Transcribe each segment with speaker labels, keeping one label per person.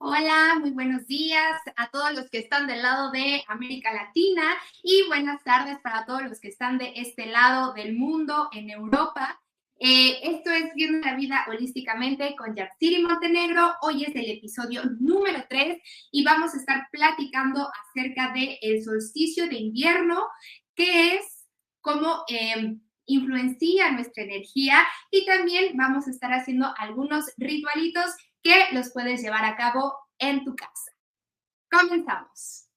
Speaker 1: Hola, muy buenos días a todos los que están del lado de América Latina y buenas tardes para todos los que están de este lado del mundo, en Europa. Eh, esto es Viendo la Vida Holísticamente con Yatsiri Montenegro. Hoy es el episodio número 3 y vamos a estar platicando acerca del el solsticio de invierno, que es cómo eh, influencia nuestra energía y también vamos a estar haciendo algunos ritualitos que los puedes llevar a cabo en tu casa. Comenzamos.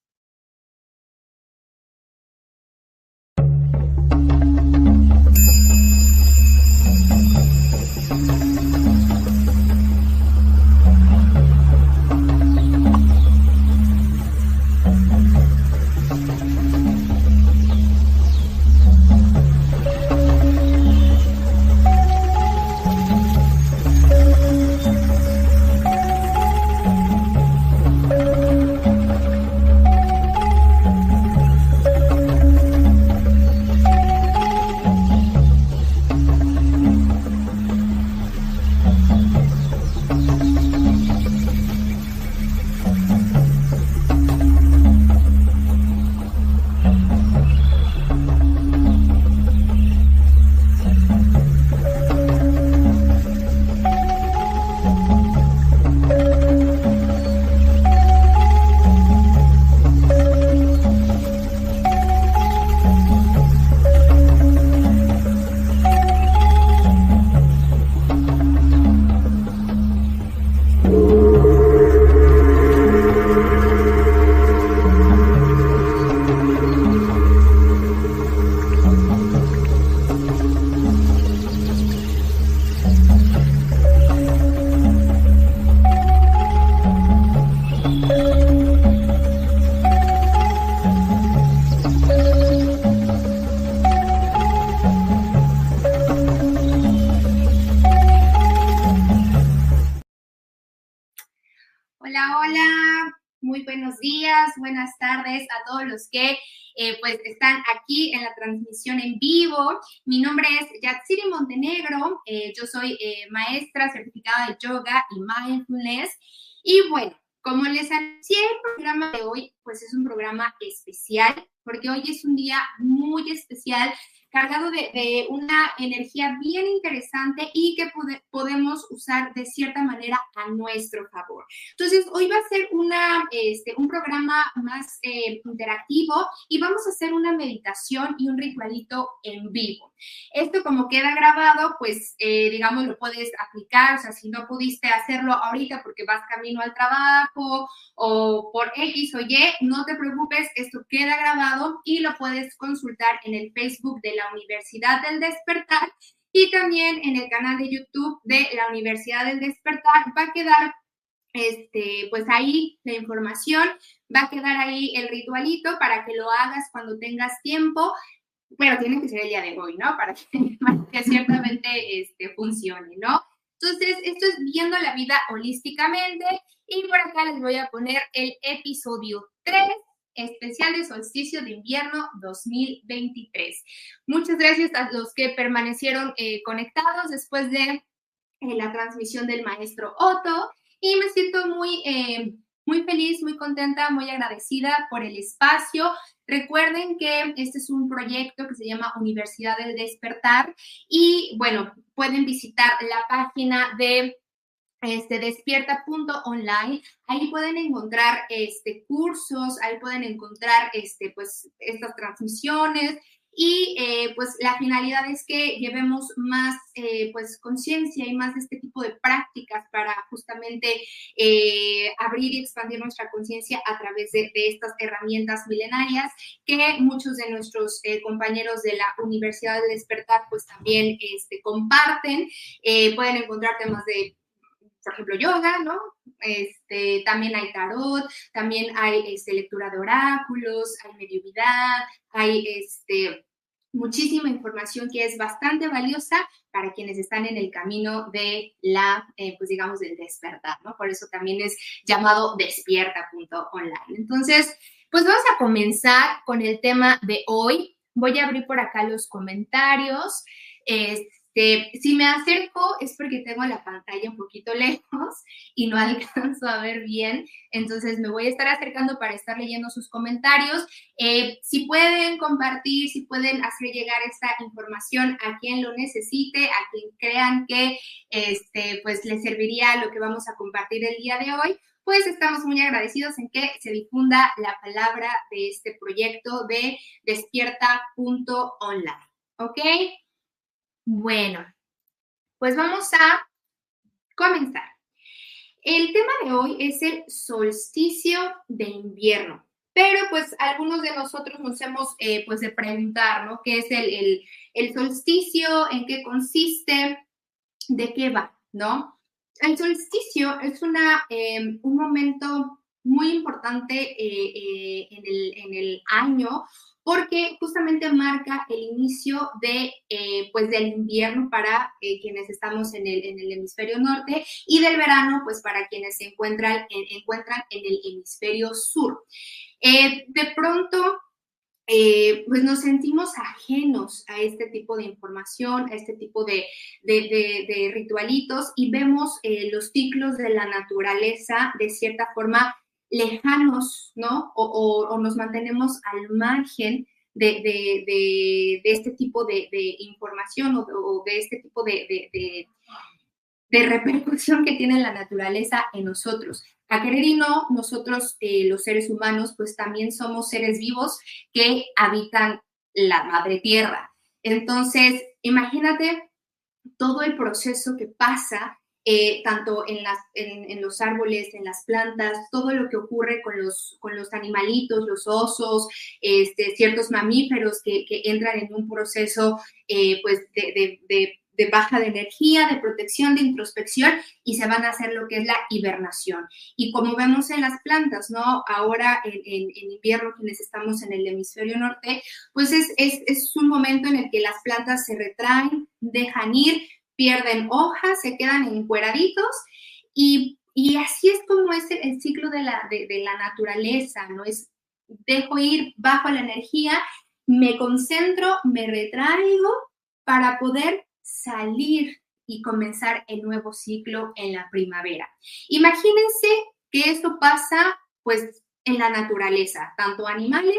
Speaker 1: Transmisión en vivo. Mi nombre es Yatsiri Montenegro, eh, yo soy eh, maestra certificada de yoga y mindfulness. Y bueno, como les anuncié, el programa de hoy pues es un programa especial porque hoy es un día muy especial cargado de, una energía bien interesante y que podemos usar de cierta manera a nuestro favor. Entonces, hoy va a ser este, un programa más eh, interactivo y vamos a hacer una meditación y un ritualito en vivo. Esto como queda grabado, pues eh, digamos lo puedes aplicar, o sea, si no pudiste hacerlo ahorita porque vas camino al trabajo o por X o Y, no te preocupes, esto queda grabado y lo puedes consultar en el Facebook de la Universidad del Despertar y también en el canal de YouTube de la Universidad del Despertar. Va a quedar este, pues ahí la información, va a quedar ahí el ritualito para que lo hagas cuando tengas tiempo, pero tiene que ser el día de hoy, ¿no? Para que, que ciertamente este, funcione, ¿no? Entonces, esto es viendo la vida holísticamente y por acá les voy a poner el episodio 3 especial de solsticio de invierno 2023. Muchas gracias a los que permanecieron eh, conectados después de eh, la transmisión del maestro Otto y me siento muy, eh, muy feliz, muy contenta, muy agradecida por el espacio. Recuerden que este es un proyecto que se llama Universidad del Despertar y bueno, pueden visitar la página de este, despierta.online. Ahí pueden encontrar este, cursos, ahí pueden encontrar este, pues, estas transmisiones y eh, pues la finalidad es que llevemos más eh, pues conciencia y más de este tipo de prácticas para justamente eh, abrir y expandir nuestra conciencia a través de, estas herramientas milenarias que muchos de nuestros compañeros de la Universidad del Despertar pues también este, comparten. pueden encontrar temas de por ejemplo, yoga, ¿no? Este, también hay tarot, también hay este, lectura de oráculos, hay mediovidad, hay este, muchísima información que es bastante valiosa para quienes están en el camino de la, eh, pues digamos, del despertar, ¿no? Por eso también es llamado despierta.online. Entonces, pues vamos a comenzar con el tema de hoy. Voy a abrir por acá los comentarios. Si me acerco es porque tengo la pantalla un poquito lejos y no alcanzo a ver bien, entonces me voy a estar acercando para estar leyendo sus comentarios. Eh, si pueden compartir, si pueden hacer llegar esta información a quien lo necesite, a quien crean que este, pues les serviría lo que vamos a compartir el día de hoy, pues estamos muy agradecidos en que se difunda la palabra de este proyecto de despierta.online. ¿Ok? Bueno, pues vamos a comenzar. El tema de hoy es el solsticio de invierno, pero pues algunos de nosotros nos hemos eh, pues de preguntar, ¿no? ¿Qué es el, el, solsticio? ¿En qué consiste? ¿De qué va? ¿No? El solsticio es una, em, un momento muy importante eh, eh, en, el, en el año porque justamente marca el inicio de, eh, pues del invierno para eh, quienes estamos en el, en el, hemisferio norte y del verano, pues para quienes se encuentran en, encuentran en el hemisferio sur. Eh, de pronto, pues nos sentimos ajenos a este tipo de información, a este tipo de, de, de ritualitos y vemos los ciclos de la naturaleza de cierta forma lejanos, ¿no? O, nos mantenemos al margen de, este tipo de, información o, de este tipo de, repercusión que tiene la naturaleza en nosotros. A querer y no, nosotros, eh, los seres humanos, pues también somos seres vivos que habitan la madre tierra. Entonces, imagínate todo el proceso que pasa eh, tanto en, los árboles, en las plantas, todo lo que ocurre con los, animalitos, los osos, este, ciertos mamíferos que, entran en un proceso eh, pues de, baja de energía, de protección, de introspección y se van a hacer lo que es la hibernación. Y como vemos en las plantas, ¿no? Ahora en, invierno, quienes estamos en el hemisferio norte, pues es, es, es un momento en el que las plantas se retraen, dejan ir, pierden hojas, se quedan encueraditos y, y así es como es el, ciclo de la, de, la naturaleza, ¿no? Es dejo ir bajo la energía, me concentro, me retraigo para poder salir y comenzar el nuevo ciclo en la primavera. Imagínense que esto pasa pues en la naturaleza, tanto animales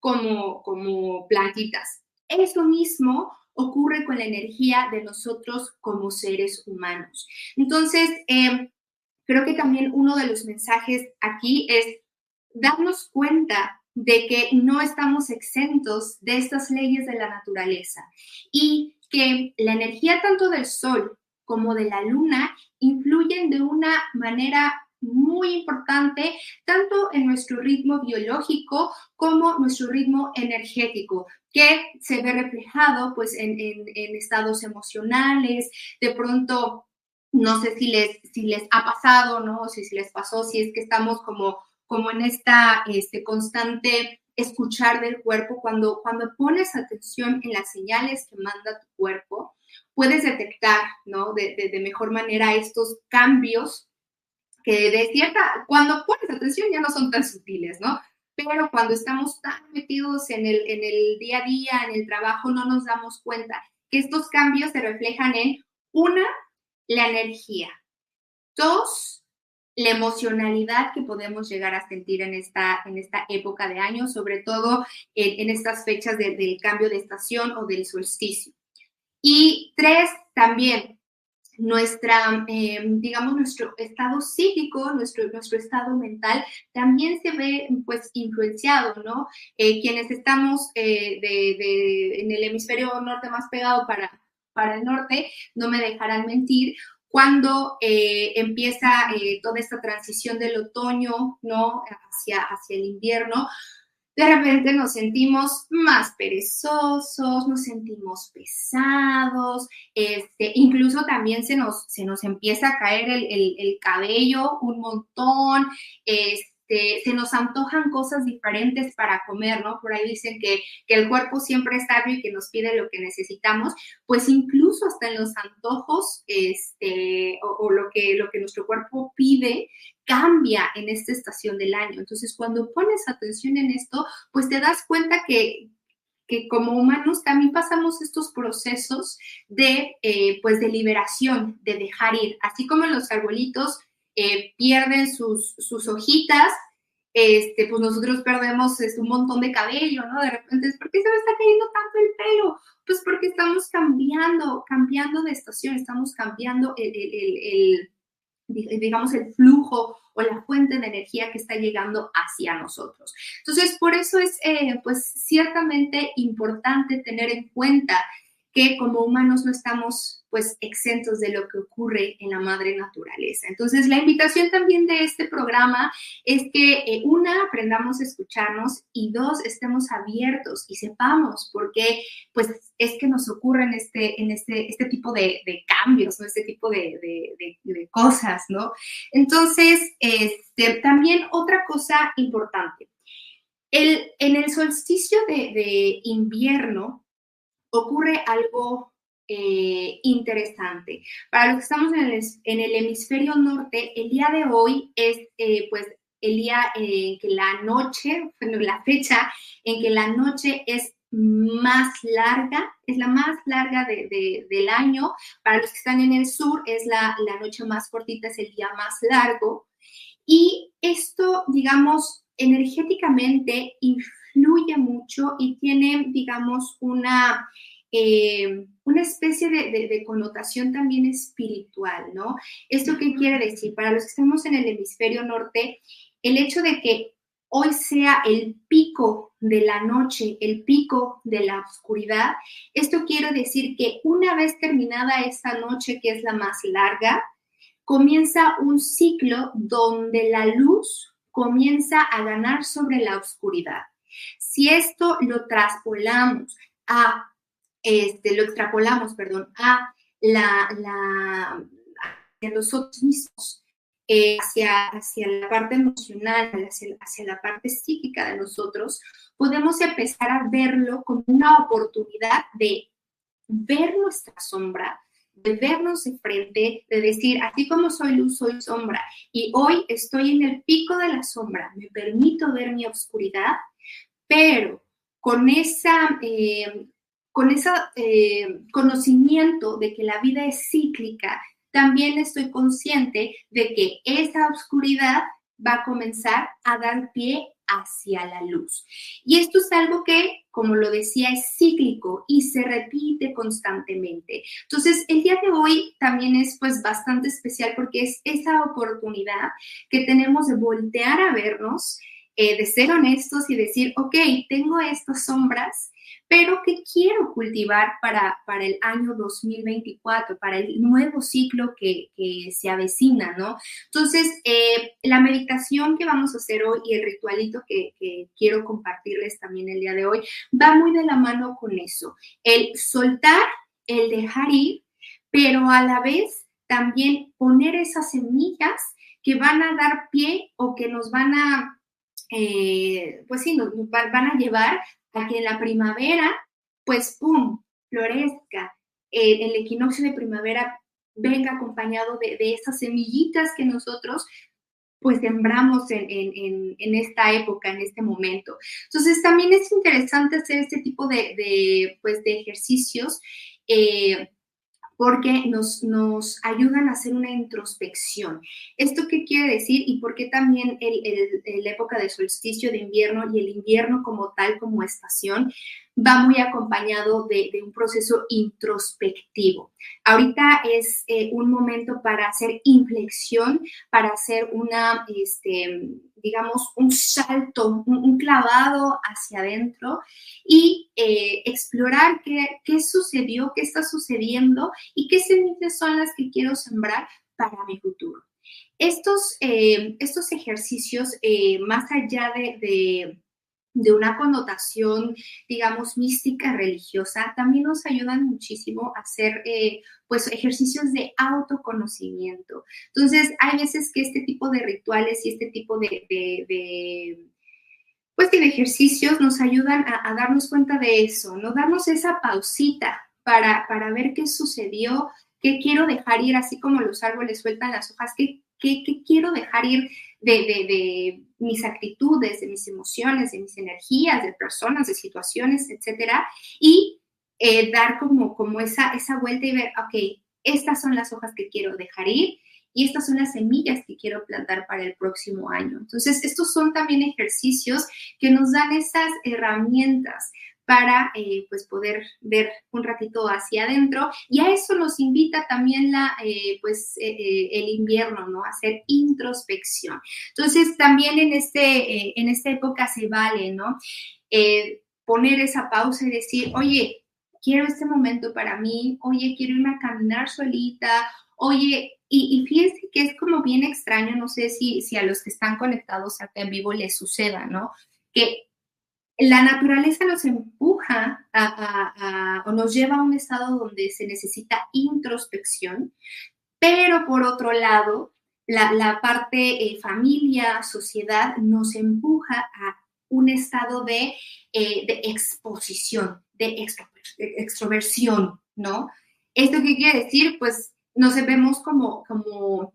Speaker 1: como, como plantitas. Eso mismo ocurre con la energía de nosotros como seres humanos. Entonces, em, creo que también uno de los mensajes aquí es darnos cuenta de que no estamos exentos de estas leyes de la naturaleza y que la energía tanto del sol como de la luna influyen de una manera muy importante tanto en nuestro ritmo biológico como nuestro ritmo energético, que se ve reflejado pues en, estados emocionales, de pronto, no sé si les, si les ha pasado, ¿no? Si, si les pasó, si es que estamos como, como en esta este, constante escuchar del cuerpo, cuando, cuando pones atención en las señales que manda tu cuerpo, puedes detectar, ¿no? De, de mejor manera estos cambios que de cierta, cuando pones atención ya no son tan sutiles, ¿no? Pero cuando estamos tan metidos en el, en el día a día, en el trabajo, no nos damos cuenta que estos cambios se reflejan en, una, la energía, dos, la emocionalidad que podemos llegar a sentir en esta, en esta época de año, sobre todo en, estas fechas del cambio de estación o del solsticio. Y tres, también nuestra, eh, digamos, nuestro estado psíquico, nuestro, nuestro estado mental también se ve pues influenciado, ¿no? Eh, quienes estamos eh, de, en el hemisferio norte más pegado para, para el norte, no me dejarán mentir, cuando empieza toda esta transición del otoño, ¿no? Hacia, hacia el invierno, de repente nos sentimos más perezosos, nos sentimos pesados, este, incluso también se nos, se nos empieza a caer el, cabello un montón, este, se nos antojan cosas diferentes para comer, ¿no? Por ahí dicen que, el cuerpo siempre es sabio y que nos pide lo que necesitamos, pues incluso hasta en los antojos, este, o, lo, que, lo que nuestro cuerpo pide, cambia en esta estación del año. Entonces, cuando pones atención en esto, pues te das cuenta que que como humanos también pasamos estos procesos de, eh, pues, de liberación, de dejar ir, así como los arbolitos eh, pierden sus, sus hojitas, este, pues nosotros perdemos este, un montón de cabello, ¿no? De repente, ¿por qué se me está cayendo tanto el pelo? Pues porque estamos cambiando, cambiando de estación, estamos cambiando el, el, el digamos, el flujo o la fuente de energía que está llegando hacia nosotros. Entonces, por eso es, eh, pues, ciertamente importante tener en cuenta que como humanos no estamos pues exentos de lo que ocurre en la madre naturaleza. Entonces, la invitación también de este programa es que eh, una, aprendamos a escucharnos y dos, estemos abiertos y sepamos por qué pues es que nos ocurren este, en este, este tipo de, cambios, ¿no? este tipo de, cosas, ¿no? Entonces, este, también otra cosa importante. El, en el solsticio de invierno, ocurre algo eh, interesante. Para los que estamos en el, hemisferio norte, el día de hoy es eh, pues el día en que la noche, bueno, la fecha en que la noche es más larga, es la más larga del año. Para los que están en el sur, es la, la noche más cortita, es el día más largo. Y esto, digamos, energéticamente influye mucho y tiene, digamos, una, eh, una especie de, connotación también espiritual, ¿no? ¿Esto qué quiere decir? Para los que estamos en el hemisferio norte, el hecho de que hoy sea el pico de la noche, el pico de la oscuridad, esto quiere decir que una vez terminada esta noche, que es la más larga, comienza un ciclo donde la luz comienza a ganar sobre la oscuridad. Si esto lo traspolamos a, este, lo extrapolamos, perdón, a la, la hacia nosotros mismos, eh, hacia, hacia la parte emocional, hacia, hacia la parte psíquica de nosotros, podemos empezar a verlo como una oportunidad de ver nuestra sombra, de vernos de frente, de decir, así como soy luz, soy sombra, y hoy estoy en el pico de la sombra, me permito ver mi oscuridad, pero con esa, eh, con ese eh, conocimiento de que la vida es cíclica, también estoy consciente de que esa oscuridad va a comenzar a dar pie hacia la luz. Y esto es algo que, como lo decía, es cíclico y se repite constantemente. Entonces, el día de hoy también es pues bastante especial porque es esa oportunidad que tenemos de voltear a vernos eh, de ser honestos y decir, ok, tengo estas sombras, pero ¿qué quiero cultivar para, para el año 2024, para el nuevo ciclo que, se avecina, ¿no? Entonces, eh, la meditación que vamos a hacer hoy y el ritualito que, que quiero compartirles también el día de hoy va muy de la mano con eso, el soltar, el dejar ir, pero a la vez también poner esas semillas que van a dar pie o que nos van a eh, pues sí, nos, van a llevar a que en la primavera, pues, ¡pum!, florezca. el equinoccio de primavera venga acompañado de, esas semillitas que nosotros pues sembramos en, esta época, en este momento. Entonces también es interesante hacer este tipo de, pues, de ejercicios eh, porque nos, nos ayudan a hacer una introspección. ¿Esto qué quiere decir? Y por qué también el, la época de solsticio de invierno y el invierno como tal, como estación, va muy acompañado de, un proceso introspectivo. Ahorita es eh, un momento para hacer inflexión, para hacer una, este, digamos, un salto, un, clavado hacia adentro y eh, explorar qué, qué sucedió, qué está sucediendo y qué semillas son las que quiero sembrar para mi futuro. Estos, eh, estos ejercicios, más allá de de una connotación, digamos, mística, religiosa, también nos ayudan muchísimo a hacer, eh, pues, ejercicios de autoconocimiento. Entonces, hay veces que este tipo de rituales y este tipo de, de, pues, de ejercicios nos ayudan a, darnos cuenta de eso, ¿no? Darnos esa pausita para, para ver qué sucedió ¿Qué quiero dejar ir? Así como los árboles sueltan las hojas, ¿qué, qué, quiero dejar ir de, de, mis actitudes, de mis emociones, de mis energías, de personas, de situaciones, etcétera? Y eh, dar como, como esa, esa vuelta y ver, ok, estas son las hojas que quiero dejar ir y estas son las semillas que quiero plantar para el próximo año. Entonces, estos son también ejercicios que nos dan esas herramientas para eh, pues poder ver un ratito hacia adentro. Y a eso nos invita también la eh, pues eh, el invierno no hacer introspección. Entonces también en este en esta época se vale no poner esa pausa y decir oye quiero este momento para mí. Oye quiero irme a caminar solita. Oye y, fíjense que es como bien extraño, no sé si, si a los que están conectados acá en vivo les suceda, ¿no? Que la naturaleza nos empuja o nos lleva a un estado donde se necesita introspección, pero por otro lado, la, parte eh, familia, sociedad, nos empuja a un estado de, eh, de exposición, de extroversión, ¿no? ¿Esto qué quiere decir? Pues nos vemos como, como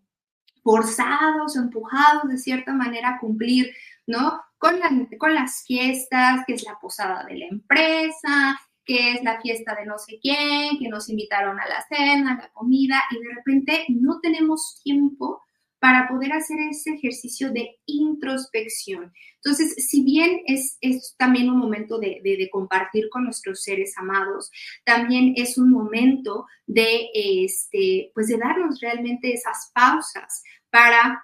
Speaker 1: forzados, empujados de cierta manera a cumplir, ¿no? Con, las fiestas, que es la posada de la empresa, que es la fiesta de no sé quién, que nos invitaron a la cena, a la comida, y de repente no tenemos tiempo para poder hacer ese ejercicio de introspección. Entonces, si bien es, es también un momento de, de, compartir con nuestros seres amados, también es un momento de, este, pues de darnos realmente esas pausas para,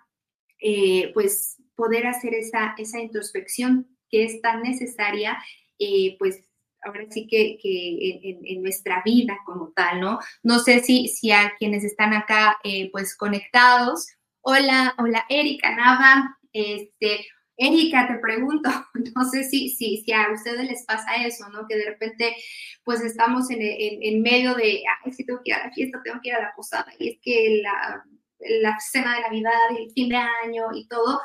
Speaker 1: eh, pues, poder hacer esa, esa introspección que es tan necesaria, eh, pues, ahora sí que, que en, nuestra vida como tal, ¿no? No sé si, si a quienes están acá, eh, pues, conectados, Hola, hola Erika Nava. Este, Erika, te pregunto, no sé si, si, si a ustedes les pasa eso, ¿no? Que de repente, pues estamos en, en, medio de, ay, si tengo que ir a la fiesta, tengo que ir a la posada, y es que la, la cena de Navidad y el fin de año y todo,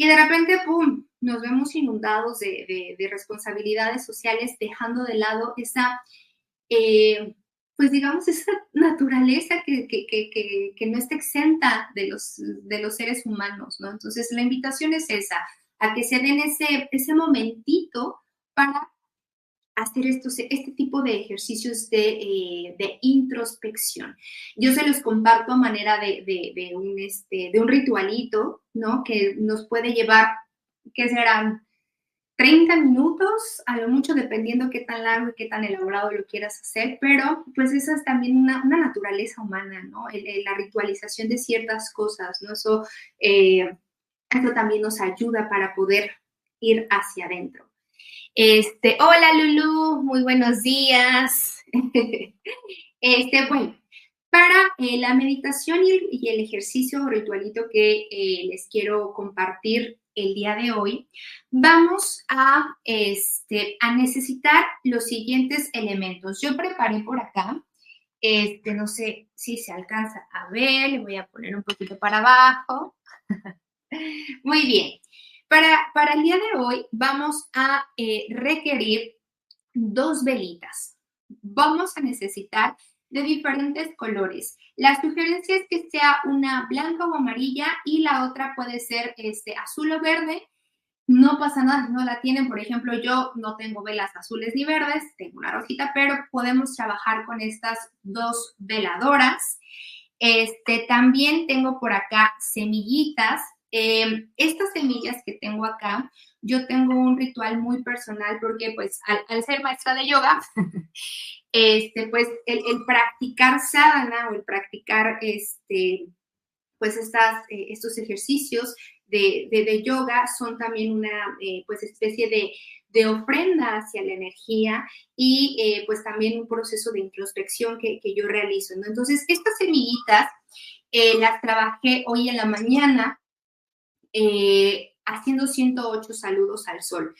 Speaker 1: y de repente, ¡pum!, nos vemos inundados de, de, de responsabilidades sociales, dejando de lado esa... Eh, pues digamos, esa naturaleza que, que, no está exenta de los, de los seres humanos, ¿no? Entonces, la invitación es esa, a que se den ese, ese momentito para hacer estos, este tipo de ejercicios de, eh, de, introspección. Yo se los comparto a manera de, de, un, este, de un ritualito, ¿no? Que nos puede llevar, que serán 30 minutos, a lo mucho dependiendo qué tan largo y qué tan elaborado lo quieras hacer, pero pues esa es también una, naturaleza humana, ¿no? la ritualización de ciertas cosas, ¿no? Eso, eh, eso también nos ayuda para poder ir hacia adentro. Este, hola Lulu, muy buenos días. Este, bueno, para eh, la meditación y el, ejercicio o ritualito que eh, les quiero compartir el día de hoy, vamos a, este, a necesitar los siguientes elementos. Yo preparé por acá, este, no sé si se alcanza a ver, le voy a poner un poquito para abajo. Muy bien. Para, para, el día de hoy vamos a eh, requerir dos velitas. Vamos a necesitar de diferentes colores. La sugerencia es que sea una blanca o amarilla y la otra puede ser este, azul o verde. No pasa nada si no la tienen. Por ejemplo, yo no tengo velas azules ni verdes, tengo una rojita, pero podemos trabajar con estas dos veladoras. Este, también tengo por acá semillitas. Em, estas semillas que tengo acá, yo tengo un ritual muy personal porque pues al, al ser maestra de yoga, este, pues el, practicar sadhana o el practicar este, pues estas, eh, estos ejercicios de, yoga son también una eh, pues especie de, ofrenda hacia la energía y eh, pues también un proceso de introspección que, yo realizo. Entonces, estas semillitas las trabajé hoy en la mañana haciendo 108 saludos al sol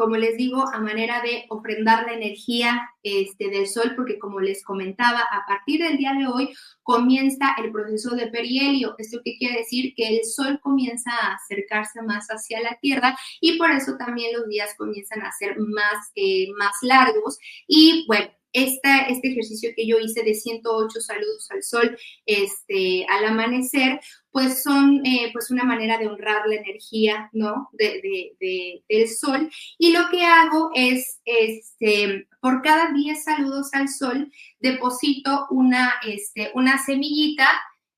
Speaker 1: como les digo, a manera de ofrendar la energía este, del sol, porque como les comentaba, a partir del día de hoy comienza el proceso de perihelio. ¿Esto qué quiere decir? Que el sol comienza a acercarse más hacia la Tierra y por eso también los días comienzan a ser más, eh, más largos. Y bueno, este ejercicio que yo hice de 108 saludos al sol este, al amanecer, pues son eh, pues una manera de honrar la energía, ¿no? De, del sol. Y lo que hago es, este, por cada 10 saludos al sol, deposito una, este, una semillita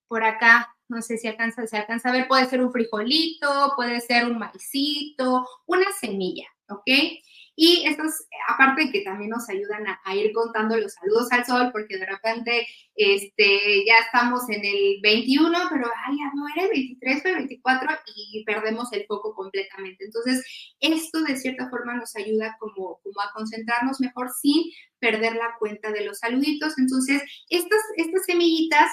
Speaker 1: por acá. No sé si alcanza, se alcanza a ver, puede ser un frijolito, puede ser un maicito, una semilla, ¿ok? Y estos, aparte que también nos ayudan a, ir contando los saludos al sol, porque de repente este, ya estamos en el 21, pero ay, no era el 23, fue el 24 y perdemos el foco completamente. Entonces, esto de cierta forma nos ayuda como, como a concentrarnos mejor sin perder la cuenta de los saluditos. Entonces, estas, estas semillitas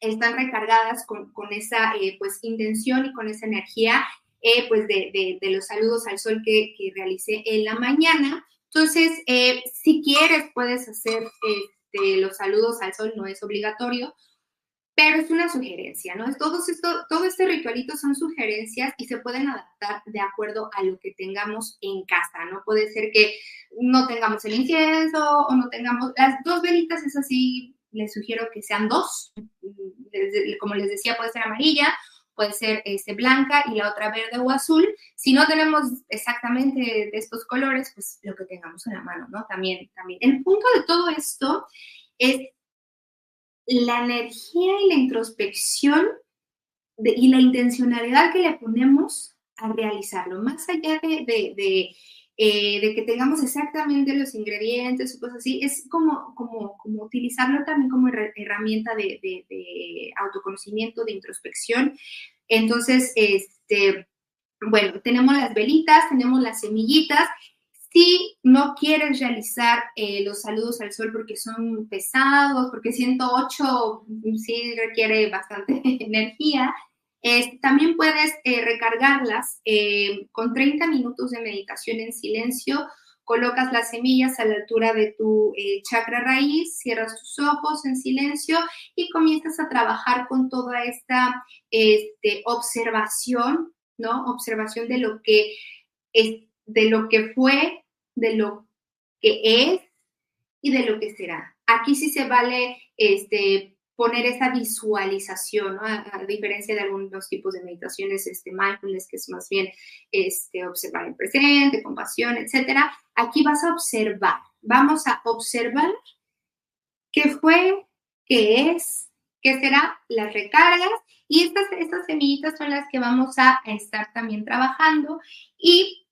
Speaker 1: están recargadas con, con esa eh, pues intención y con esa energía eh, pues de, los saludos al sol que, que realicé en la mañana. Entonces, eh, si quieres, puedes hacer este, los saludos al sol, no es obligatorio, pero es una sugerencia, ¿no? Todo esto, todo este ritualito son sugerencias y se pueden adaptar de acuerdo a lo que tengamos en casa, ¿no? Puede ser que no tengamos el incienso o no tengamos las dos velitas, es así, les sugiero que sean dos, como les decía, puede ser amarilla puede ser este, blanca y la otra verde o azul. Si no tenemos exactamente de estos colores, pues lo que tengamos en la mano, ¿no? También, también. El punto de todo esto es la energía y la introspección y la intencionalidad que le ponemos a realizarlo, más allá de eh, de que tengamos exactamente los ingredientes o cosas así, es como, como, como utilizarlo también como herramienta de, autoconocimiento, de introspección. Entonces, este, bueno, tenemos las velitas, tenemos las semillitas. Si no quieres realizar eh, los saludos al sol porque son pesados, porque 108 sí requiere bastante energía, también puedes eh, recargarlas eh, con 30 minutos de meditación en silencio. Colocas las semillas a la altura de tu eh, chakra raíz, cierras tus ojos en silencio y comienzas a trabajar con toda esta este, observación, ¿no? Observación de lo que es, de lo que fue, de lo que es y de lo que será. Aquí sí se vale este, poner esa visualización, a, diferencia de algunos tipos de meditaciones, este, mindfulness, que es más bien este, observar el presente, compasión, etcétera. Aquí vas a observar, vamos a observar qué fue, qué es, qué será, las recargas, y estas, estas semillitas son las que vamos a estar también trabajando. Y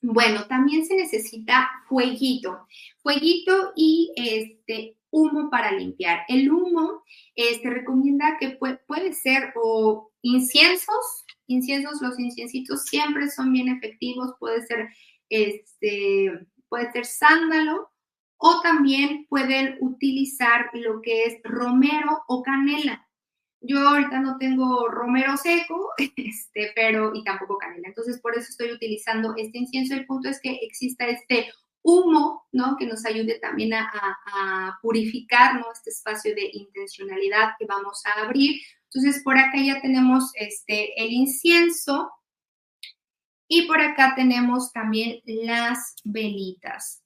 Speaker 1: bueno, también se necesita fueguito, fueguito y este, humo para limpiar. El humo eh, recomienda que puede, ser o inciensos, inciensos, los inciencitos siempre son bien efectivos, puede ser, este, puede ser sándalo o también pueden utilizar lo que es romero o canela. Yo ahorita no tengo romero seco, este, pero y tampoco canela. Entonces, por eso estoy utilizando este incienso. El punto es que exista este humo, ¿no? Que nos ayude también a, purificar, ¿no? Este espacio de intencionalidad que vamos a abrir. Entonces, por acá ya tenemos este, el incienso y por acá tenemos también las velitas.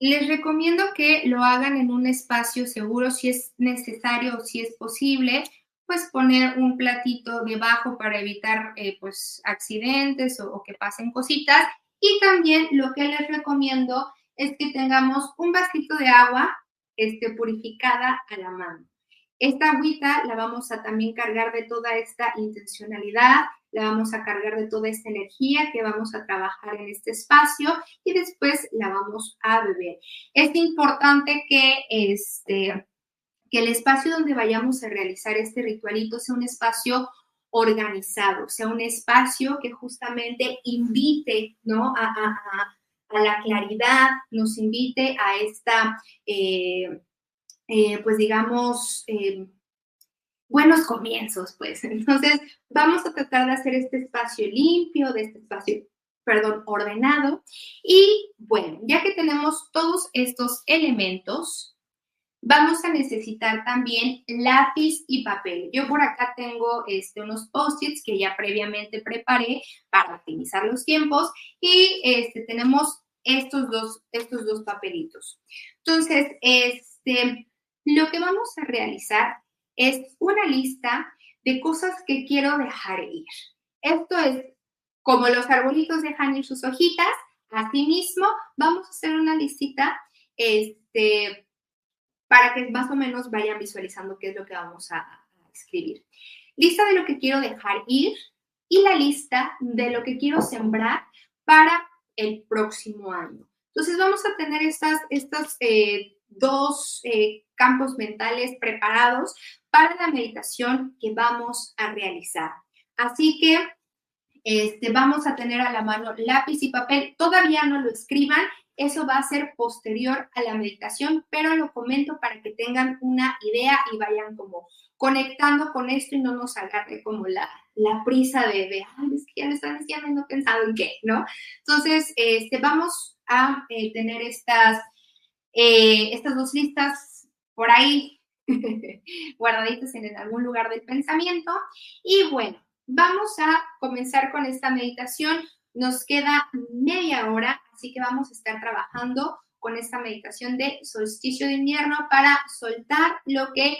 Speaker 1: Les recomiendo que lo hagan en un espacio seguro, si es necesario o si es posible, pues poner un platito debajo para evitar eh, pues accidentes o, o que pasen cositas y también lo que les recomiendo es que tengamos un vasito de agua este, purificada a la mano. Esta agüita la vamos a también cargar de toda esta intencionalidad, la vamos a cargar de toda esta energía que vamos a trabajar en este espacio y después la vamos a beber. Es importante que, este, que el espacio donde vayamos a realizar este ritualito sea un espacio organizado, sea un espacio que justamente invite ¿no? a, la claridad, nos invite a esta, eh, eh, pues digamos, eh, buenos comienzos, pues. Entonces, vamos a tratar de hacer este espacio limpio, de este espacio perdón, ordenado. Y bueno, ya que tenemos todos estos elementos, vamos a necesitar también lápiz y papel. Yo por acá tengo este, unos post-its que ya previamente preparé para optimizar los tiempos y este, tenemos estos dos, estos dos papelitos. Entonces, este, lo que vamos a realizar es una lista de cosas que quiero dejar ir. Esto es como los arbolitos dejan ir sus hojitas, asimismo vamos a hacer una listita este, para que más o menos vayan visualizando qué es lo que vamos a, escribir. Lista de lo que quiero dejar ir y la lista de lo que quiero sembrar para el próximo año. Entonces vamos a tener estas, estos eh, dos eh, campos mentales preparados para la meditación que vamos a realizar. Así que este, vamos a tener a la mano lápiz y papel. Todavía no lo escriban, eso va a ser posterior a la meditación, pero lo comento para que tengan una idea y vayan como conectando con esto y no nos agarre como la, la prisa de, de, ay, es que ya me están diciendo y no he pensado en qué, ¿no? Entonces, este, vamos a eh, tener estas, eh, estas dos listas por ahí guardaditas en algún lugar del pensamiento. Y bueno, vamos a comenzar con esta meditación. Nos queda media hora, así que vamos a estar trabajando con esta meditación de solsticio de invierno para soltar lo que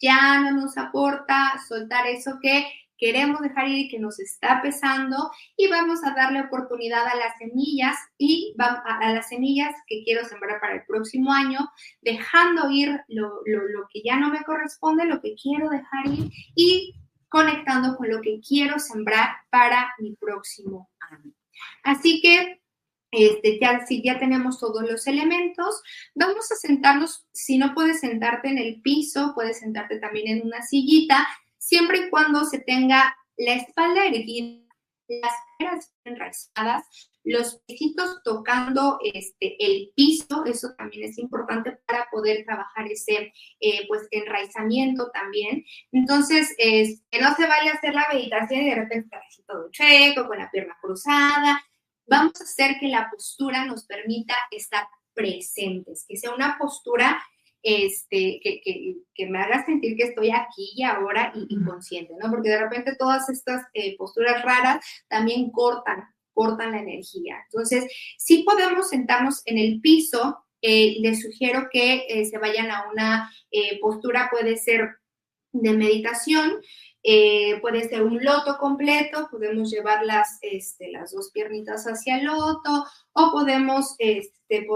Speaker 1: ya no nos aporta, soltar eso que queremos dejar ir y que nos está pesando y vamos a darle oportunidad a las semillas y a, las semillas que quiero sembrar para el próximo año, dejando ir lo, lo que ya no me corresponde, lo que quiero dejar ir y conectando con lo que quiero sembrar para mi próximo año. Así que este, ya, si ya tenemos todos los elementos, vamos a sentarnos, si no puedes sentarte en el piso, puedes sentarte también en una sillita, siempre y cuando se tenga la espalda erguida, las caderas enraizadas, los piecitos tocando este, el piso, eso también es importante para poder trabajar ese eh, pues enraizamiento también. Entonces, que no se a hacer la meditación y de repente todo con la pierna cruzada, vamos a hacer que la postura nos permita estar presentes, que sea una postura este, que, me haga sentir que estoy aquí y ahora y, consciente, ¿no? Porque de repente todas estas eh, posturas raras también cortan, cortan la energía. Entonces, si podemos sentarnos en el piso, eh, les sugiero que eh, se vayan a una postura, puede ser de meditación, eh, puede ser un loto completo, podemos llevar las, este, las dos piernitas hacia el loto o podemos este,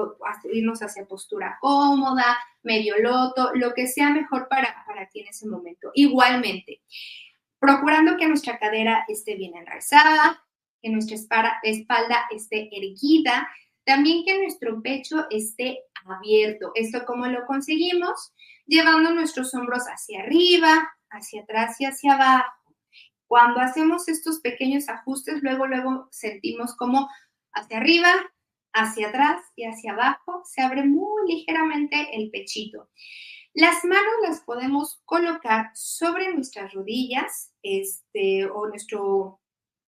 Speaker 1: irnos hacia postura cómoda, medio loto, lo que sea mejor para, para ti en ese momento. Igualmente, procurando que nuestra cadera esté bien enraizada, que nuestra espalda esté erguida, también que nuestro pecho esté abierto. ¿Esto cómo lo conseguimos? Llevando nuestros hombros hacia arriba, hacia atrás y hacia abajo. Cuando hacemos estos pequeños ajustes, luego, luego sentimos como hacia arriba, hacia atrás y hacia abajo se abre muy ligeramente el pechito. Las manos las podemos colocar sobre nuestras rodillas este, o nuestro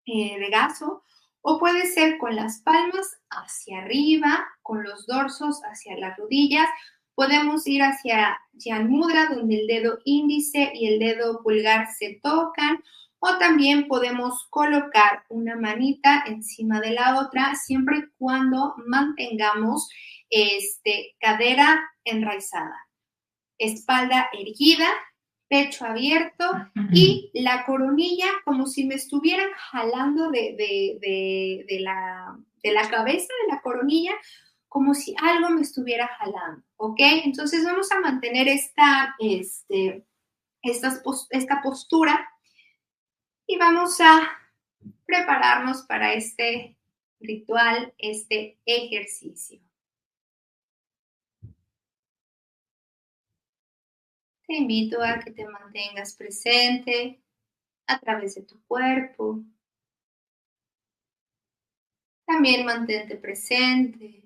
Speaker 1: eh, regazo, o puede ser con las palmas hacia arriba, con los dorsos hacia las rodillas, Podemos ir hacia Jan Mudra, donde el dedo índice y el dedo pulgar se tocan, o también podemos colocar una manita encima de la otra, siempre y cuando mantengamos este, cadera enraizada, espalda erguida, pecho abierto y la coronilla como si me estuvieran jalando de, de, la, de la cabeza de la coronilla como si algo me estuviera jalando, ¿ok? Entonces vamos a mantener esta, este, esta postura y vamos a prepararnos para este ritual, este ejercicio. Te invito a que te mantengas presente a través de tu cuerpo. También mantente presente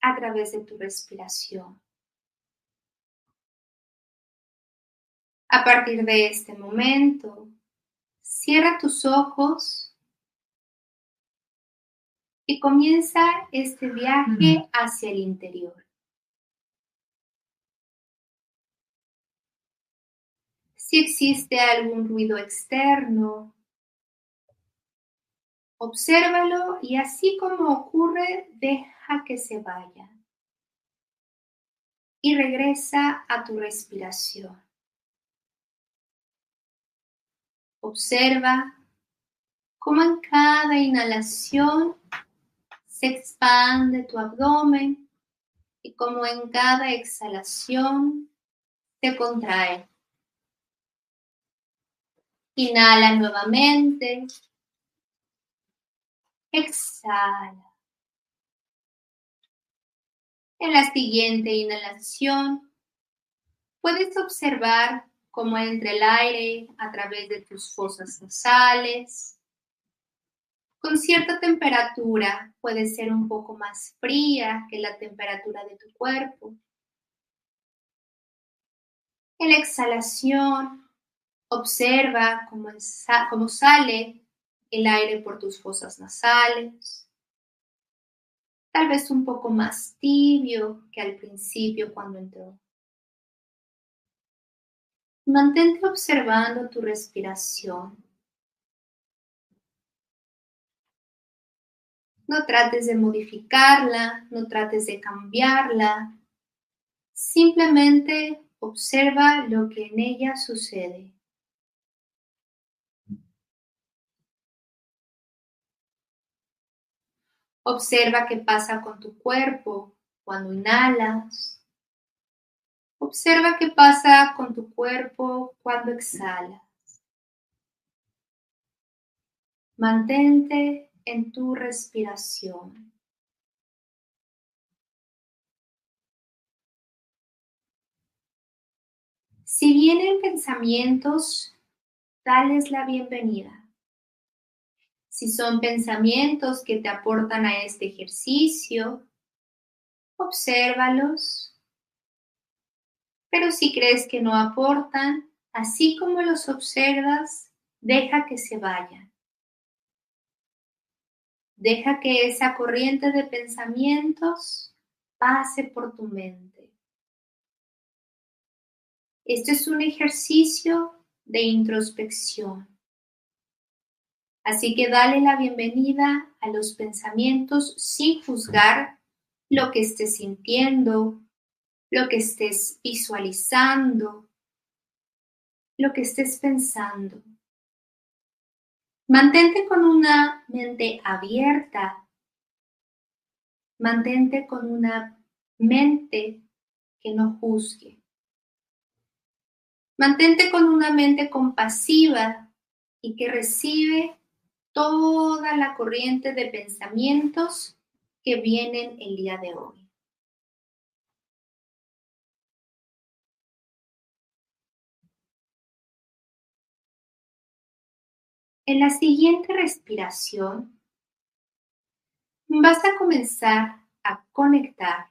Speaker 1: a través de tu respiración. A partir de este momento, cierra tus ojos y comienza este viaje hacia el interior. Si existe algún ruido externo, obsérvalo y así como ocurre, deja que se vaya. Y regresa a tu respiración. Observa cómo en cada inhalación se expande tu abdomen y cómo en cada exhalación se contrae. Inhala nuevamente. Exhala. En la siguiente inhalación, puedes observar cómo entra el aire a través de tus fosas nasales. Con cierta temperatura, puede ser un poco más fría que la temperatura de tu cuerpo. En la exhalación, Observa cómo, sale el aire por tus fosas nasales. Tal vez un poco más tibio que al principio cuando entró. Mantente observando tu respiración. No trates de modificarla, no trates de cambiarla. Simplemente observa lo que en ella sucede. Observa qué pasa con tu cuerpo cuando inhalas. Observa qué pasa con tu cuerpo cuando exhalas. Mantente en tu respiración. Si vienen pensamientos, dales la bienvenida. Si son pensamientos que te aportan a este ejercicio, obsérvalos. Pero si crees que no aportan, así como los observas, deja que se vayan. Deja que esa corriente de pensamientos pase por tu mente. Este es un ejercicio de introspección. Así que dale la bienvenida a los pensamientos sin juzgar lo que estés sintiendo, lo que estés visualizando, lo que estés pensando. Mantente con una mente abierta. Mantente con una mente que no juzgue. Mantente con una mente compasiva y que recibe toda la corriente de pensamientos que vienen el día de hoy. En la siguiente respiración vas a comenzar a conectar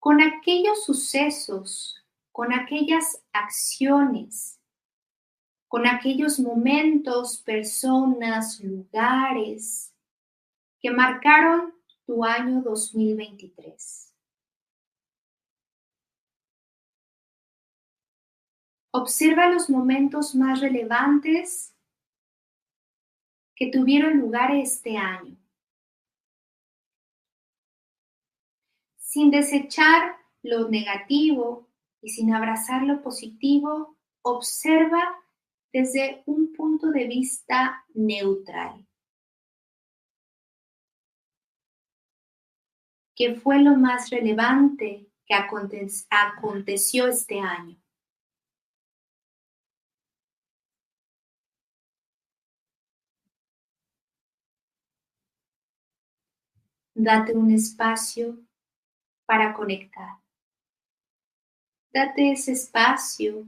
Speaker 1: con aquellos sucesos, con aquellas acciones con aquellos momentos, personas, lugares que marcaron tu año 2023. Observa los momentos más relevantes que tuvieron lugar este año. Sin desechar lo negativo y sin abrazar lo positivo, observa desde un punto de vista neutral. ¿Qué fue lo más relevante que aconteció este año? Date un espacio para conectar. Date ese espacio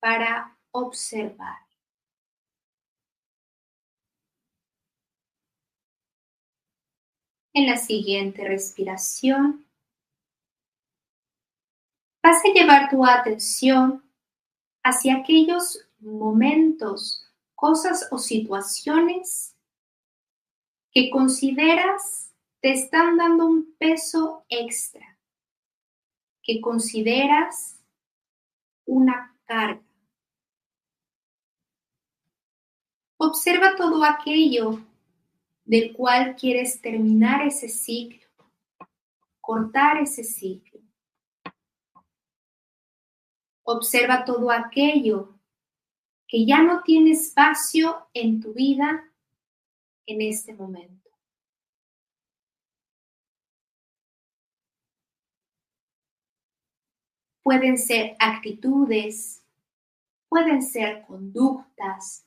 Speaker 1: para observar. En la siguiente respiración, vas a llevar tu atención hacia aquellos momentos, cosas o situaciones que consideras te están dando un peso extra, que consideras una carga. Observa todo aquello del cual quieres terminar ese ciclo, cortar ese ciclo. Observa todo aquello que ya no tiene espacio en tu vida en este momento. Pueden ser actitudes, pueden ser conductas,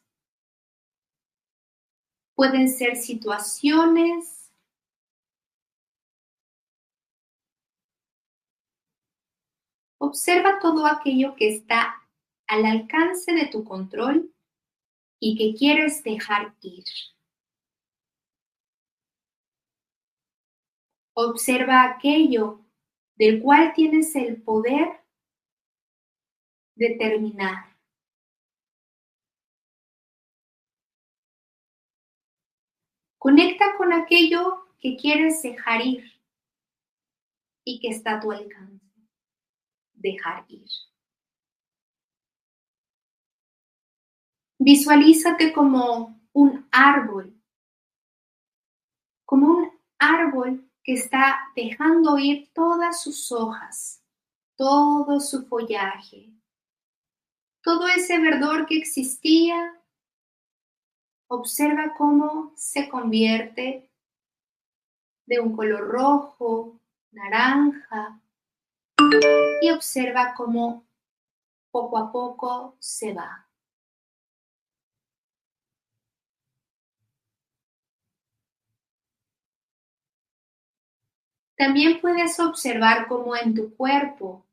Speaker 1: pueden ser situaciones. Observa todo aquello que está al alcance de tu control y que quieres dejar ir. Observa aquello del cual tienes el poder de terminar. Conecta con aquello que quieres dejar ir y que está a tu alcance. Dejar ir. Visualízate como un árbol, como un árbol que está dejando ir todas sus hojas, todo su follaje, todo ese verdor que existía. Observa cómo se convierte de un color rojo, naranja, y observa cómo poco a poco se va. También puedes observar cómo en tu cuerpo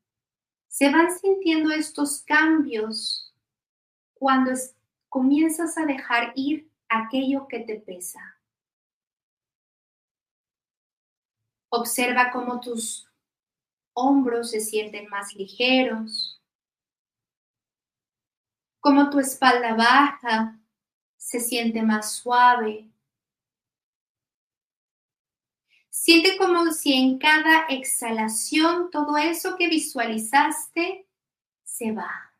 Speaker 1: se van sintiendo estos cambios cuando comienzas a dejar ir aquello que te pesa. Observa cómo tus hombros se sienten más ligeros, cómo tu espalda baja se siente más suave, Siente como si en cada exhalación todo eso que visualizaste se va.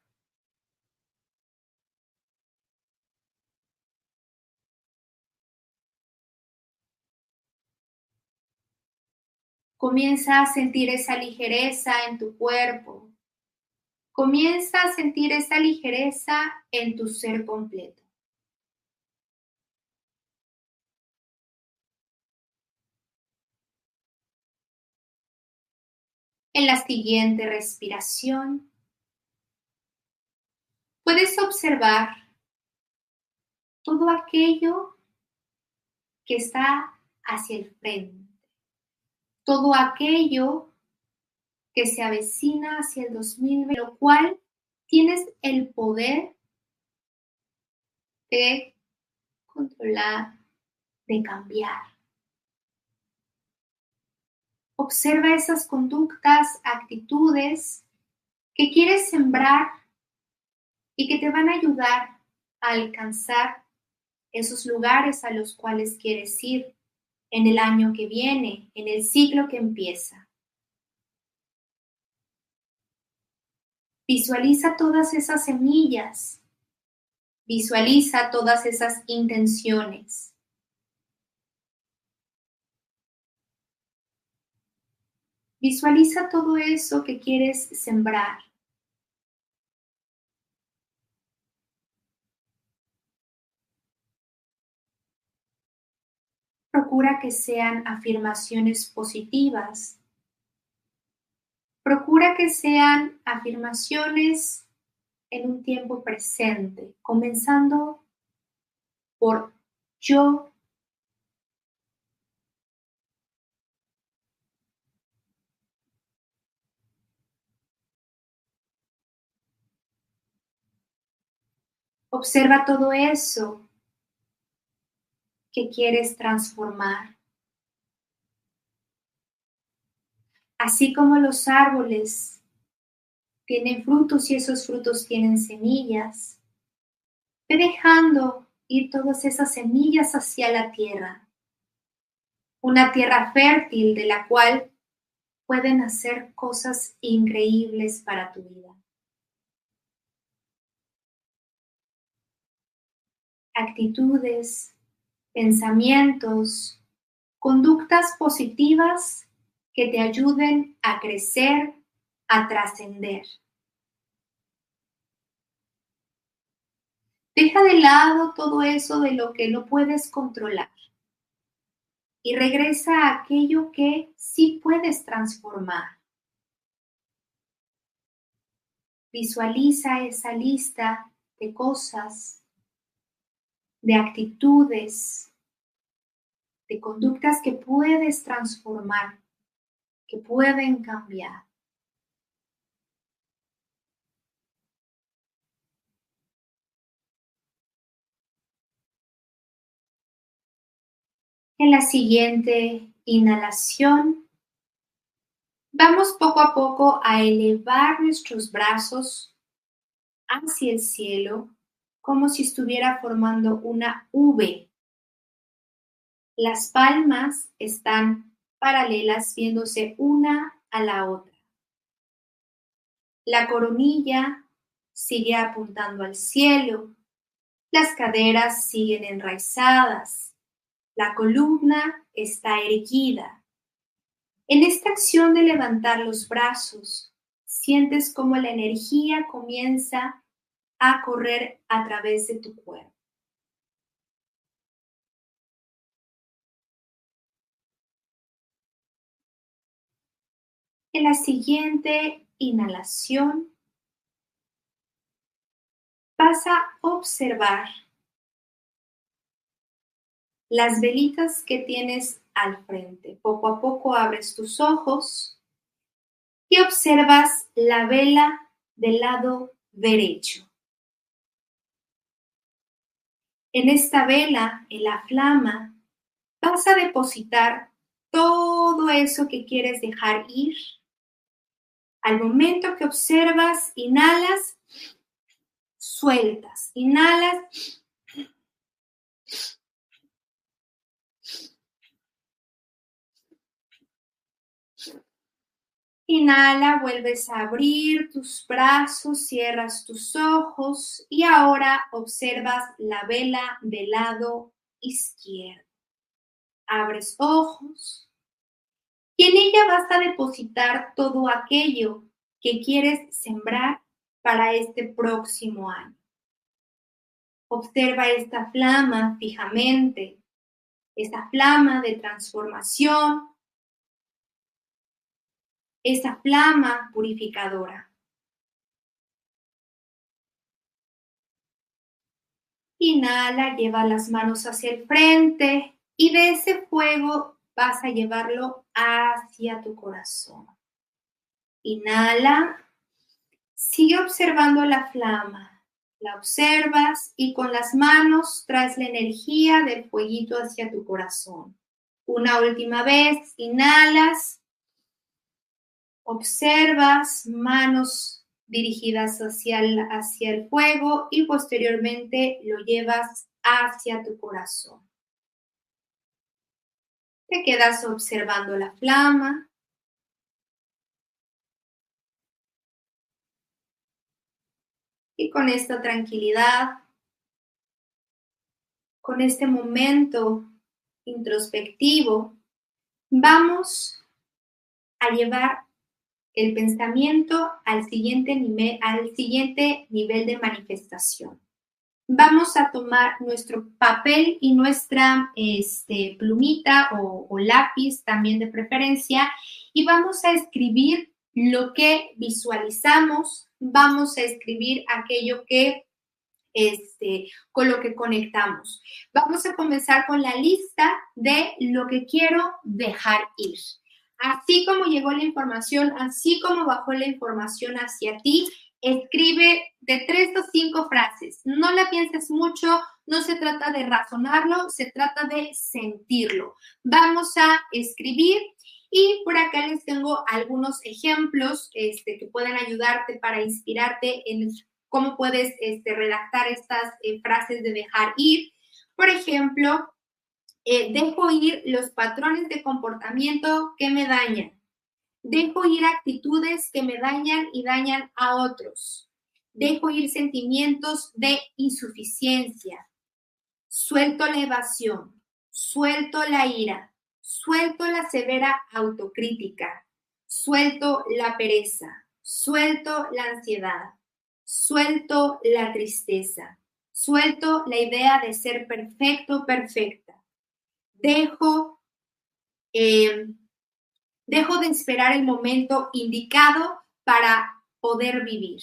Speaker 1: Comienza a sentir esa ligereza en tu cuerpo. Comienza a sentir esa ligereza en tu ser completo. En la siguiente respiración, puedes observar todo aquello que está hacia el frente, todo aquello que se avecina hacia el 2020, lo cual tienes el poder de controlar, de cambiar. Observa esas conductas, actitudes que quieres sembrar y que te van a ayudar a alcanzar esos lugares a los cuales quieres ir en el año que viene, en el ciclo que empieza. Visualiza todas esas semillas, visualiza todas esas intenciones. Visualiza todo eso que quieres sembrar. Procura que sean afirmaciones positivas. Procura que sean afirmaciones en un tiempo presente, comenzando por yo Observa todo eso que quieres transformar. Así como los árboles tienen frutos y esos frutos tienen semillas, ve dejando ir todas esas semillas hacia la tierra. una tierra fértil de la cual pueden hacer cosas increíbles para tu vida. Actitudes, pensamientos, conductas positivas que te ayuden a crecer, a trascender. Deja de lado todo eso de lo que no puedes controlar y regresa a aquello que sí puedes transformar. Visualiza esa lista de cosas, de actitudes, de conductas que puedes transformar, que pueden cambiar. En la siguiente inhalación, vamos poco a poco a elevar nuestros brazos hacia el cielo como si estuviera formando una V. Las palmas están paralelas viéndose una a la otra. La coronilla sigue apuntando al cielo. Las caderas siguen enraizadas la columna está erguida. En esta acción de levantar los brazos, sientes cómo la energía comienza a correr a través de tu cuerpo. En la siguiente inhalación, vas a observar las velitas que tienes al frente. Poco a poco abres tus ojos y observas la vela del lado derecho. En esta vela, en la flama, vas a depositar todo eso que quieres dejar ir. Al momento que observas, inhalas, sueltas, inhalas, Inhala, vuelves a abrir tus brazos, cierras tus ojos y ahora observas la vela del lado izquierdo. Abres ojos y en ella vas a depositar todo aquello que quieres sembrar para este próximo año. Observa esta flama fijamente, esta flama de transformación, esa flama purificadora. Inhala, lleva las manos hacia el frente y de ese fuego vas a llevarlo hacia tu corazón. Inhala, sigue observando la flama. La observas y con las manos traes la energía del fueguito hacia tu corazón. Una última vez, inhalas Observas manos dirigidas hacia el, hacia el fuego y posteriormente lo llevas hacia tu corazón. Te quedas observando la flama. Y con esta tranquilidad, con este momento introspectivo, vamos a llevar el pensamiento al siguiente nivel, al siguiente nivel de manifestación. Vamos a tomar nuestro papel y nuestra este, plumita o, lápiz también de preferencia y vamos a escribir lo que visualizamos, vamos a escribir aquello que este, con lo que conectamos. Vamos a comenzar con la lista de lo que quiero dejar ir así como llegó la información, así como bajó la información hacia ti, escribe de tres o cinco frases. No la pienses mucho, no se trata de razonarlo, se trata de sentirlo. Vamos a escribir y por acá les tengo algunos ejemplos este, que pueden ayudarte para inspirarte en cómo puedes este, redactar estas eh, frases de dejar ir. Por ejemplo, Eh, dejo ir los patrones de comportamiento que me dañan. Dejo ir actitudes que me dañan y dañan a otros. Dejo ir sentimientos de insuficiencia. Suelto la evasión. Suelto la ira. Suelto la severa autocrítica. Suelto la pereza. Suelto la ansiedad. Suelto la tristeza. Suelto la idea de ser perfecto, perfecta dejo, eh, dejo de esperar el momento indicado para poder vivir.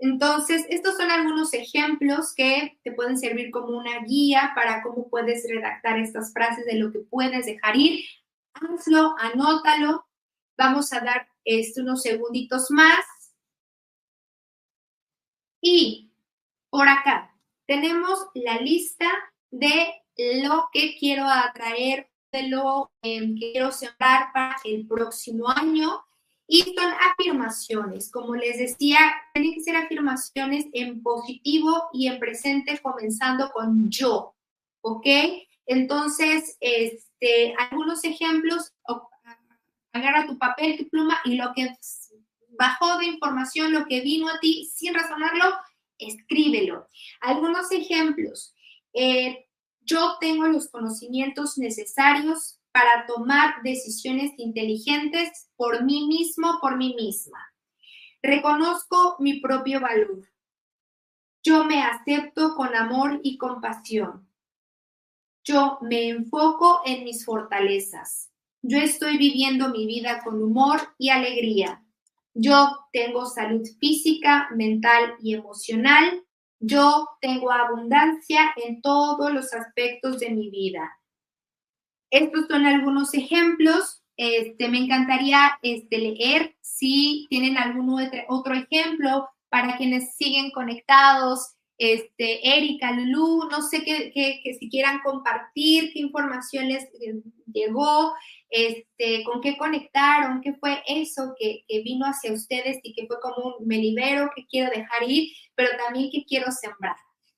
Speaker 1: Entonces, estos son algunos ejemplos que te pueden servir como una guía para cómo puedes redactar estas frases de lo que puedes dejar ir. Hazlo, anótalo. Vamos a dar este, unos segunditos más. Y por acá tenemos la lista de lo que quiero atraer, de lo em, que quiero sembrar para el próximo año. Y son afirmaciones, como les decía, tienen que ser afirmaciones en positivo y en presente, comenzando con yo, ¿ok? Entonces, este, algunos ejemplos, agarra tu papel, tu pluma y lo que bajó de información, lo que vino a ti sin razonarlo, escríbelo. Algunos ejemplos. Eh, yo tengo los conocimientos necesarios para tomar decisiones inteligentes por mí mismo, por mí misma. Reconozco mi propio valor. Yo me acepto con amor y compasión. Yo me enfoco en mis fortalezas. Yo estoy viviendo mi vida con humor y alegría. Yo tengo salud física, mental y emocional. Yo tengo abundancia en todos los aspectos de mi vida. Estos son algunos ejemplos. Este, me encantaría este, leer si tienen algún otro ejemplo para quienes siguen conectados. Este, Erika, Lulu, no sé qué, si quieran compartir, qué información les eh, llegó, este, con qué conectaron, qué fue eso que, vino hacia ustedes y que fue como un me libero, que quiero dejar ir, pero también que quiero sembrar.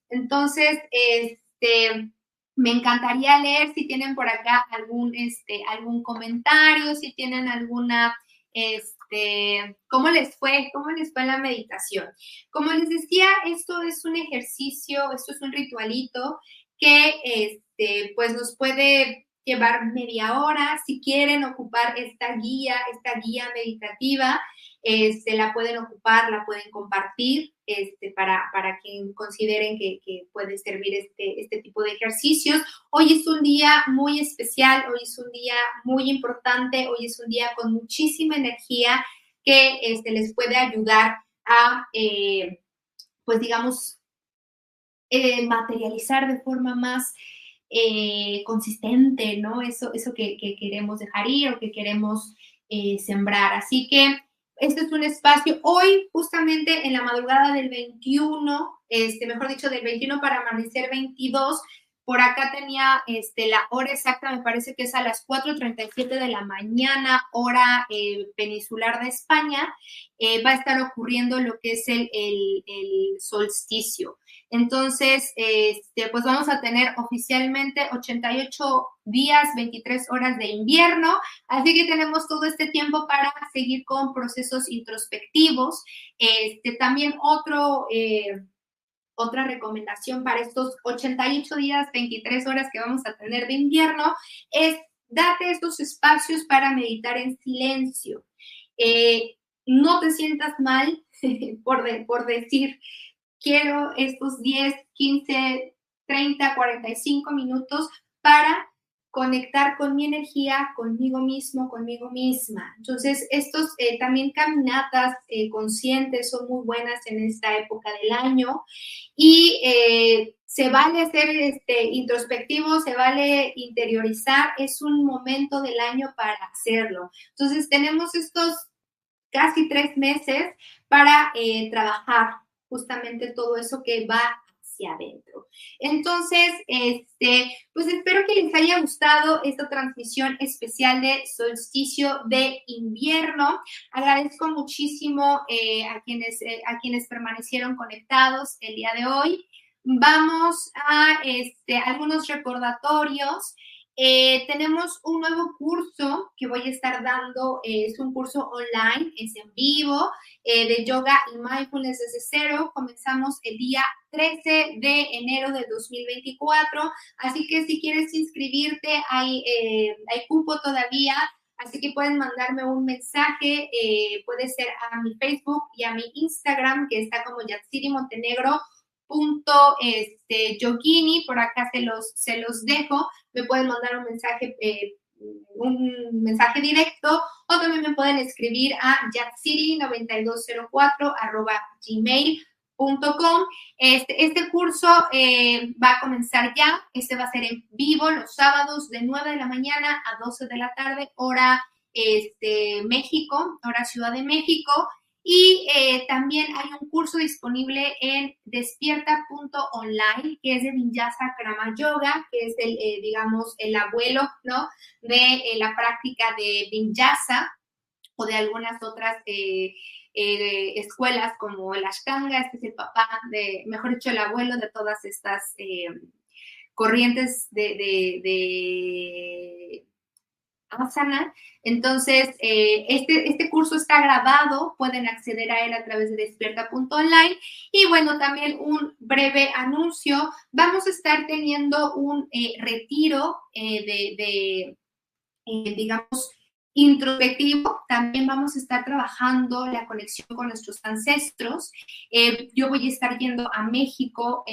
Speaker 1: Entonces, este, me encantaría leer si tienen por acá algún, este, algún comentario, si tienen alguna, este, ¿cómo les fue? ¿Cómo les fue la meditación? Como les decía, esto es un ejercicio, esto es un ritualito que, este, pues nos puede llevar media hora. Si quieren ocupar esta guía, esta guía meditativa, este, la pueden ocupar, la pueden compartir este, para, para quien consideren que, puede servir este, este tipo de ejercicios. Hoy es un día muy especial, hoy es un día muy importante, hoy es un día con muchísima energía que este, les puede ayudar a, eh, pues digamos, eh, materializar de forma más eh, consistente, ¿no? Eso, eso que, queremos dejar ir o que queremos eh, sembrar. Así que este es un espacio, hoy justamente en la madrugada del 21, este, mejor dicho, del 21 para amanecer 22, por acá tenía este, la hora exacta, me parece que es a las 4.37 de la mañana, hora eh, peninsular de España, va a estar ocurriendo lo que es el solsticio. Entonces, este, pues vamos a tener oficialmente 88 días, 23 horas de invierno, así que tenemos todo este tiempo para seguir con procesos introspectivos. Este, también otro, eh, otra recomendación para estos 88 días, 23 horas que vamos a tener de invierno es date estos espacios para meditar en silencio. Eh, no te sientas mal por, por decir quiero estos 10, 15, 30, 45 minutos para conectar con mi energía, conmigo mismo, conmigo misma. Entonces, estos eh, también caminatas eh, conscientes son muy buenas en esta época del año y eh, se vale hacer este, introspectivo, se vale interiorizar, es un momento del año para hacerlo. Entonces, tenemos estos casi tres meses para trabajar justamente todo eso que va adentro. Entonces, este, pues espero que les haya gustado esta transmisión especial de solsticio de invierno. Agradezco muchísimo eh, a, quienes, eh, a quienes permanecieron conectados el día de hoy. Vamos a este, algunos recordatorios. Eh, tenemos un nuevo curso que voy a estar dando, eh, es un curso online, es en vivo, eh, de yoga y mindfulness desde cero. Comenzamos el día 13 de enero de 2024, así que si quieres inscribirte, hay, hay cupo todavía. Así que pueden mandarme un mensaje, puede ser a mi Facebook y a mi Instagram, que está como Yatsiri Montenegro, punto este, yogini, por acá se los, se los dejo, me pueden mandar un mensaje, eh, un mensaje directo o también me pueden escribir a yatsiri9204 arroba gmail.com. Este, este curso eh, va a comenzar ya, este va a ser en vivo los sábados de 9 de la mañana a 12 de la tarde, hora este, México, hora Ciudad de México. Y eh, también hay un curso disponible en despierta.online, que es de Vinyasa Krama Yoga, que es el, eh, digamos, el abuelo, ¿no? De eh, la práctica de Vinyasa o de algunas otras escuelas como el Ashtanga, este es el papá de, mejor dicho, el abuelo de todas estas corrientes de Asana. Entonces, eh, este, este curso está grabado, pueden acceder a él a través de despierta.online. Y bueno, también un breve anuncio. Vamos a estar teniendo un eh, retiro eh, de, de digamos, introspectivo, también vamos a estar trabajando la conexión con nuestros ancestros. yo voy a estar yendo a México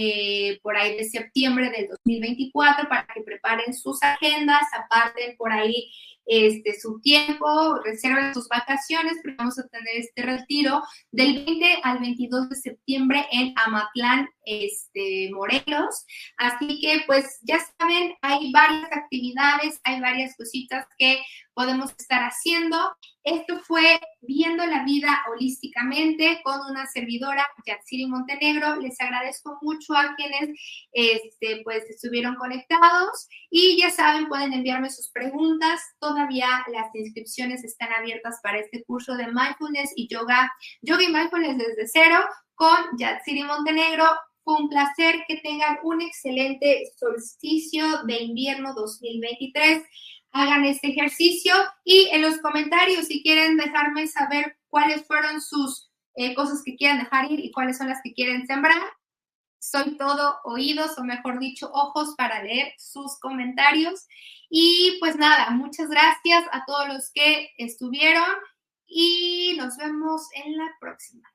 Speaker 1: por ahí de septiembre del 2024 para que preparen sus agendas, aparten por ahí este, su tiempo, reserven sus vacaciones, porque vamos a tener este retiro del 20 al 22 de septiembre en Amatlán, este, Morelos. Así que, pues, ya saben, hay varias actividades, hay varias cositas que podemos estar haciendo. Esto fue Viendo la Vida Holísticamente con una servidora, Yatsiri Montenegro. Les agradezco mucho a quienes este, pues, estuvieron conectados y ya saben, pueden enviarme sus preguntas. Todavía las inscripciones están abiertas para este curso de Mindfulness y Yoga, Yoga y Mindfulness desde cero con Yatsiri Montenegro. Fue un placer que tengan un excelente solsticio de invierno 2023 hagan este ejercicio y en los comentarios si quieren dejarme saber cuáles fueron sus eh, cosas que quieran dejar ir y cuáles son las que quieren sembrar. Soy todo oídos o mejor dicho ojos para leer sus comentarios. Y pues nada, muchas gracias a todos los que estuvieron y nos vemos en la próxima.